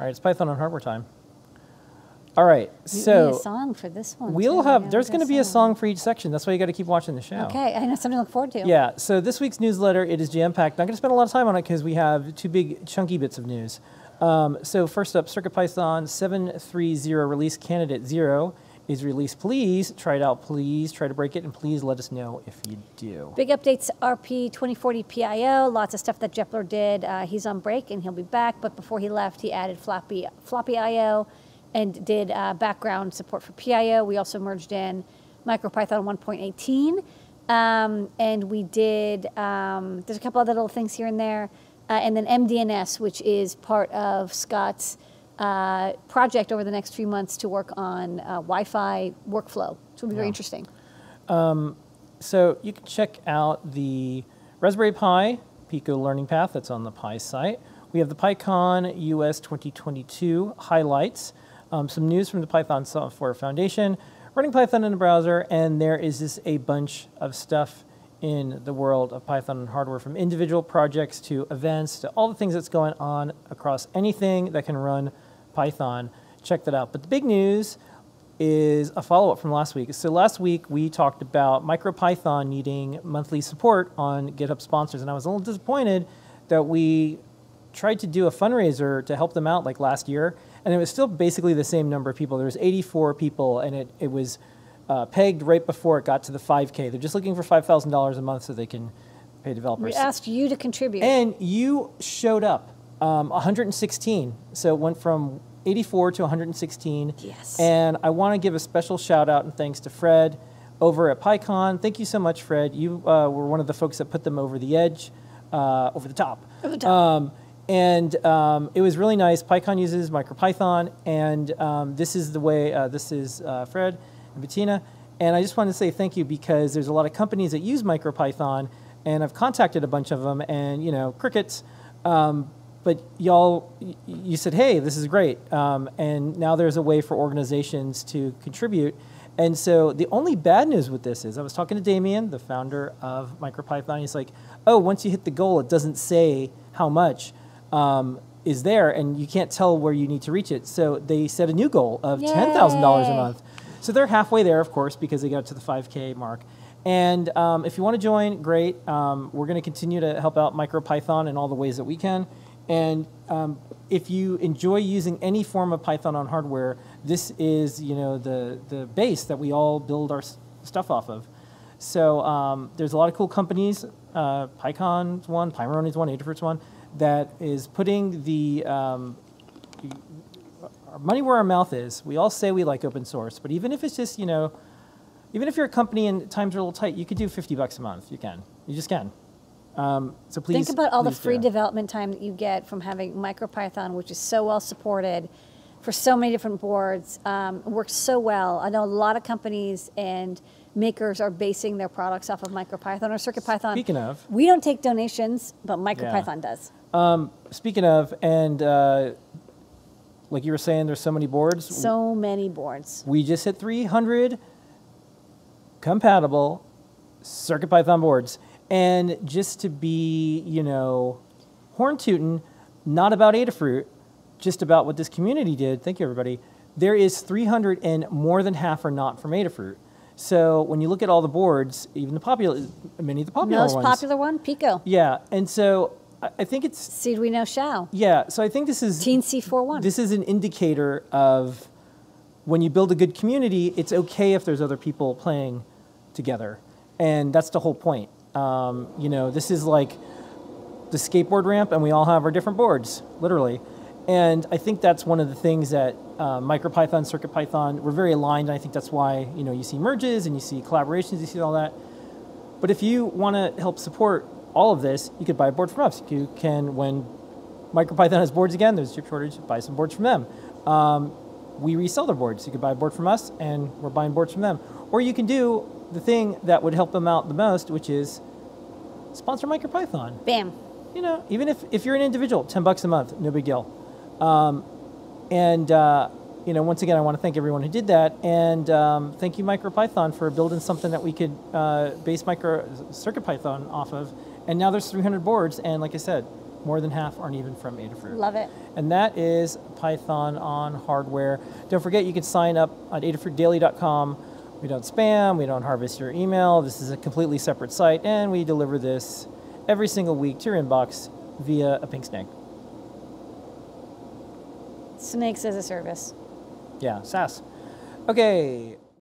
All right, it's Python on hardware time. All right, You so a song for this one. we'll too. have. Yeah, there's going to be a song for each section. That's why you got to keep watching the show. Okay, I know something to look forward to. Yeah. So this week's newsletter it is jam packed. Not going to spend a lot of time on it because we have two big chunky bits of news. Um, so first up, CircuitPython 730 release candidate zero is released. Please try it out. Please try to break it, and please let us know if you do. Big updates, RP 2040 PIO, lots of stuff that Jepler did. Uh, he's on break and he'll be back, but before he left, he added floppy, floppy IO and did uh, background support for PIO. We also merged in MicroPython 1.18. Um, and we did, um, there's a couple other little things here and there. Uh, and then MDNS, which is part of Scott's uh, project over the next few months to work on uh, Wi Fi workflow. So it'll be very Yeah. interesting. So you can check out the Raspberry Pi Pico Learning Path that's on the Pi site. We have the PyCon US 2022 highlights, um, some news from the Python Software Foundation, running Python in the browser, and there is just a bunch of stuff in the world of Python and hardware from individual projects to events to all the things that's going on across anything that can run Python. Check that out. But the big news is a follow up from last week. So last week we talked about MicroPython needing monthly support on GitHub sponsors, and I was a little disappointed that we tried to do a fundraiser to help them out like last year, and it was still basically the same number of people. There was 84 people, and it, it was uh, pegged right before it got to the 5K. They're just looking for $5,000 a month so they can pay developers. We asked you to contribute. And you showed up, um, 116. So it went from 84 to 116. Yes. And I want to give a special shout out and thanks to Fred over at Pycom. Thank you so much, Fred. You uh, were one of the folks that put them over the edge, uh, over the top. Over the top. Um, and um, it was really nice. Pycom uses MicroPython, and um, this is the way. Uh, this is uh, Fred and Bettina, and I just wanted to say thank you because there's a lot of companies that use MicroPython, and I've contacted a bunch of them, and you know, crickets. Um, but y'all, you said, hey, this is great, um, and now there's a way for organizations to contribute. And so the only bad news with this is, I was talking to Damien, the founder of MicroPython. He's like, oh, once you hit the goal, it doesn't say how much um, is there, and you can't tell where you need to reach it. So they set a new goal of ten thousand dollars a month. So they're halfway there, of course, because they got to the 5K mark. And um, if you want to join, great. Um, we're going to continue to help out MicroPython in all the ways that we can. And um, if you enjoy using any form of Python on hardware, this is you know the the base that we all build our stuff off of. So um, there's a lot of cool companies. Uh, Pycom's one, Pimoroni's one, Adafruit's one, that is putting the um, money where our mouth is. We all say we like open source, but even if it's just you know, even if you're a company and times are a little tight, you could do 50 bucks a month. You can. You just can. Um, so please Think about all the free do. development time that you get from having MicroPython, which is so well supported for so many different boards. Um, it works so well. I know a lot of companies and makers are basing their products off of MicroPython or CircuitPython. Speaking of, we don't take donations, but MicroPython does. um, speaking of, and uh, like you were saying, there's so many boards. So many boards. we just hit 300 compatible CircuitPython boards. And just to be, you know, horn tootin', not about Adafruit, just about what this community did. Thank you, everybody. There is 300, and more than half are not from Adafruit. So when you look at all the boards, even the popular, many of the popular Most ones, popular one, Pico. yeah. And so I, think it's Seeed we know shall. yeah. So I think this is Teensy 4.1. this is an indicator of when you build a good community, it's okay if there's other people playing together. And that's the whole point. Um, you know, this is like the skateboard ramp, and we all have our different boards, literally. And I think that's one of the things that uh, MicroPython, CircuitPython, we're very aligned. And I think that's why you know you see merges and you see collaborations, you see all that. But if you want to help support all of this, you could buy a board from us. You can, when MicroPython has boards again, there's a chip shortage, buy some boards from them. Um, we resell their boards. You could buy a board from us, and we're buying boards from them. Or you can do the thing that would help them out the most, which is sponsor MicroPython. Bam. You know, even if, if you're an individual, 10 bucks a month, no big deal. Um, and, uh, you know, once again, I want to thank everyone who did that. And um, thank you, MicroPython, for building something that we could uh, base micro CircuitPython off of. And now there's 300 boards. And like I said, More than half aren't even from Adafruit. Love it. And that is Python on hardware. Don't forget you can sign up on adafruitdaily.com. We don't spam, we don't harvest your email. This is a completely separate site, and we deliver this every single week to your inbox via a pink snake. Snakes as a service. Yeah, SaaS. Okay,